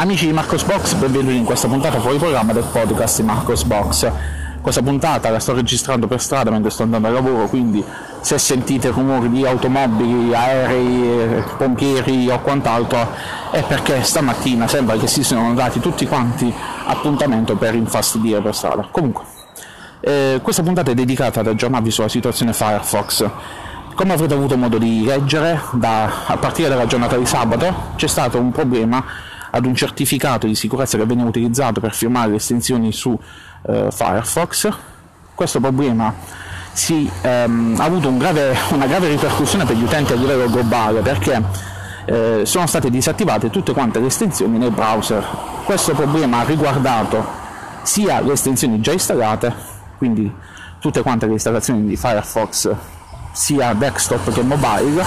Amici di Marcos Box, benvenuti in questa puntata fuori programma del podcast di Marcos Box. Questa puntata la sto registrando per strada mentre sto andando a lavoro, quindi se sentite rumori di automobili, aerei, pompieri o quant'altro è perché stamattina sembra che si siano dati tutti quanti appuntamento per infastidire per strada. Comunque, eh, questa puntata è dedicata ad aggiornarvi sulla situazione Firefox. Come avrete avuto modo di leggere, da, a partire dalla giornata di sabato c'è stato un problema ad un certificato di sicurezza che veniva utilizzato per firmare le estensioni su eh, Firefox. Questo problema si, ehm, ha avuto un grave, una grave ripercussione per gli utenti a livello globale perché eh, sono state disattivate tutte quante le estensioni nei browser. Questo problema ha riguardato sia le estensioni già installate, quindi tutte quante le installazioni di Firefox sia desktop che mobile,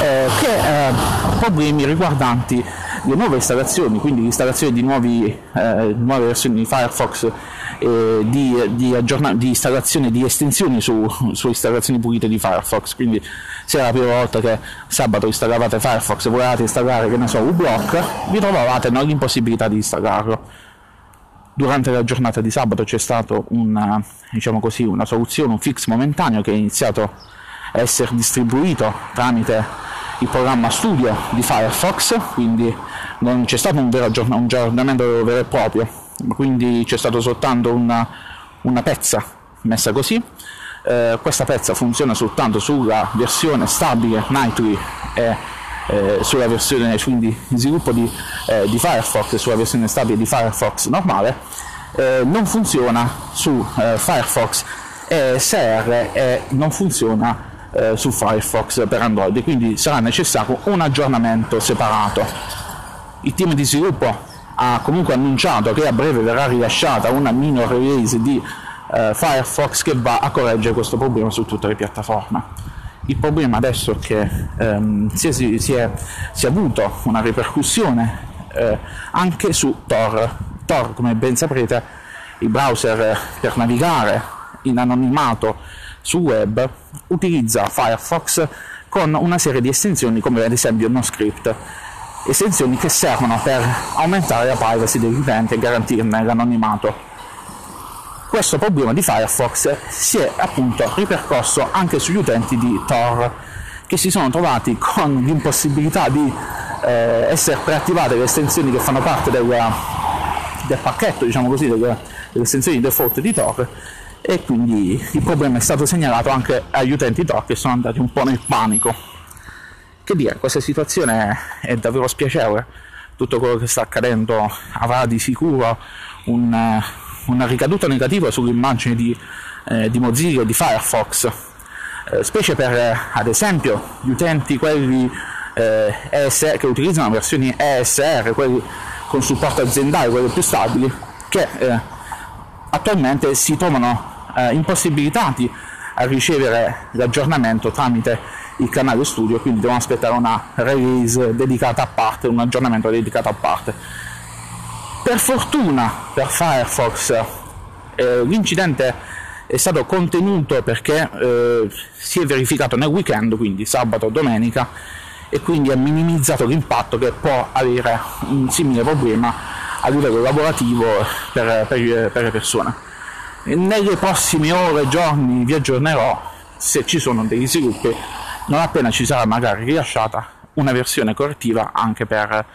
eh, che eh, problemi riguardanti le nuove installazioni, quindi l'installazione di nuovi, eh, nuove versioni di Firefox, eh, di, di, di, installazione di estensioni su, su, installazioni pulite di Firefox. Quindi se era la prima volta che sabato installavate Firefox e volevate installare, che ne so, uBlock, vi trovavate nell'impossibilità di installarlo. Durante la giornata di sabato c'è stata una, diciamo così, una soluzione, un fix momentaneo che è iniziato a essere distribuito tramite il programma studio di Firefox, quindi non c'è stato un vero aggiornamento vero e proprio, quindi c'è stato soltanto una, una pezza messa così. Eh, questa pezza funziona soltanto sulla versione stabile Nightly e eh, sulla versione quindi di sviluppo di, eh, di Firefox sulla versione stabile di Firefox normale eh, non funziona su eh, Firefox ESR e non funziona eh, su Firefox per Android, quindi sarà necessario un aggiornamento separato. Il team di sviluppo ha comunque annunciato che a breve verrà rilasciata una minor release di eh, Firefox che va a correggere questo problema su tutte le piattaforme. Il problema adesso è che ehm, si, è, si, è, si, è, avuto una ripercussione eh, anche su Tor. Tor, come ben saprete, il browser per navigare in anonimato sul web utilizza Firefox con una serie di estensioni come ad esempio NoScript, estensioni che servono per aumentare la privacy degli utenti e garantirne l'anonimato. Questo problema di Firefox si è appunto ripercorso anche sugli utenti di Tor, che si sono trovati con l'impossibilità di eh, essere preattivate le estensioni che fanno parte del, del pacchetto, diciamo così, delle, delle estensioni default di Tor e quindi il problema è stato segnalato anche agli utenti TOC che sono andati un po' nel panico. Che dire, questa situazione è davvero spiacevole, tutto quello che sta accadendo avrà di sicuro un, una ricaduta negativa sull'immagine di, eh, di Mozilla e di Firefox, eh, specie per ad esempio gli utenti quelli eh, ESR, che utilizzano versioni ESR, quelli con supporto aziendale, quelli più stabili, che eh, attualmente si trovano eh, impossibilitati a ricevere l'aggiornamento tramite il canale studio, quindi devono aspettare una release dedicata a parte, un aggiornamento dedicato a parte. Per fortuna per Firefox eh, l'incidente è stato contenuto perché eh, si è verificato nel weekend, quindi sabato o domenica, e quindi ha minimizzato l'impatto che può avere un simile problema a livello lavorativo per, per, per le persone nelle prossime ore, giorni vi aggiornerò se ci sono degli sviluppi, non appena ci sarà magari rilasciata una versione correttiva anche per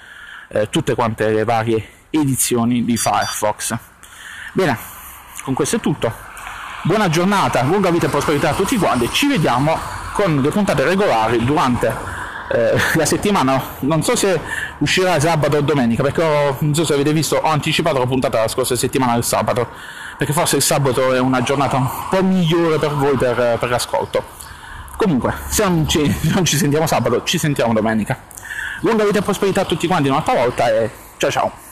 eh, tutte quante le varie edizioni di Firefox. Bene, con questo è tutto. Buona giornata, lunga vita e prosperità a tutti quanti. Ci vediamo con le puntate regolari durante eh, la settimana. Non so se uscirà sabato o domenica, perché ho, non so se avete visto, ho anticipato la puntata la scorsa settimana del sabato perché forse il sabato è una giornata un po' migliore per voi per, per l'ascolto. Comunque, se non ci, non ci sentiamo sabato, ci sentiamo domenica. Lunga vita e prosperità a tutti quanti un'altra volta e ciao ciao!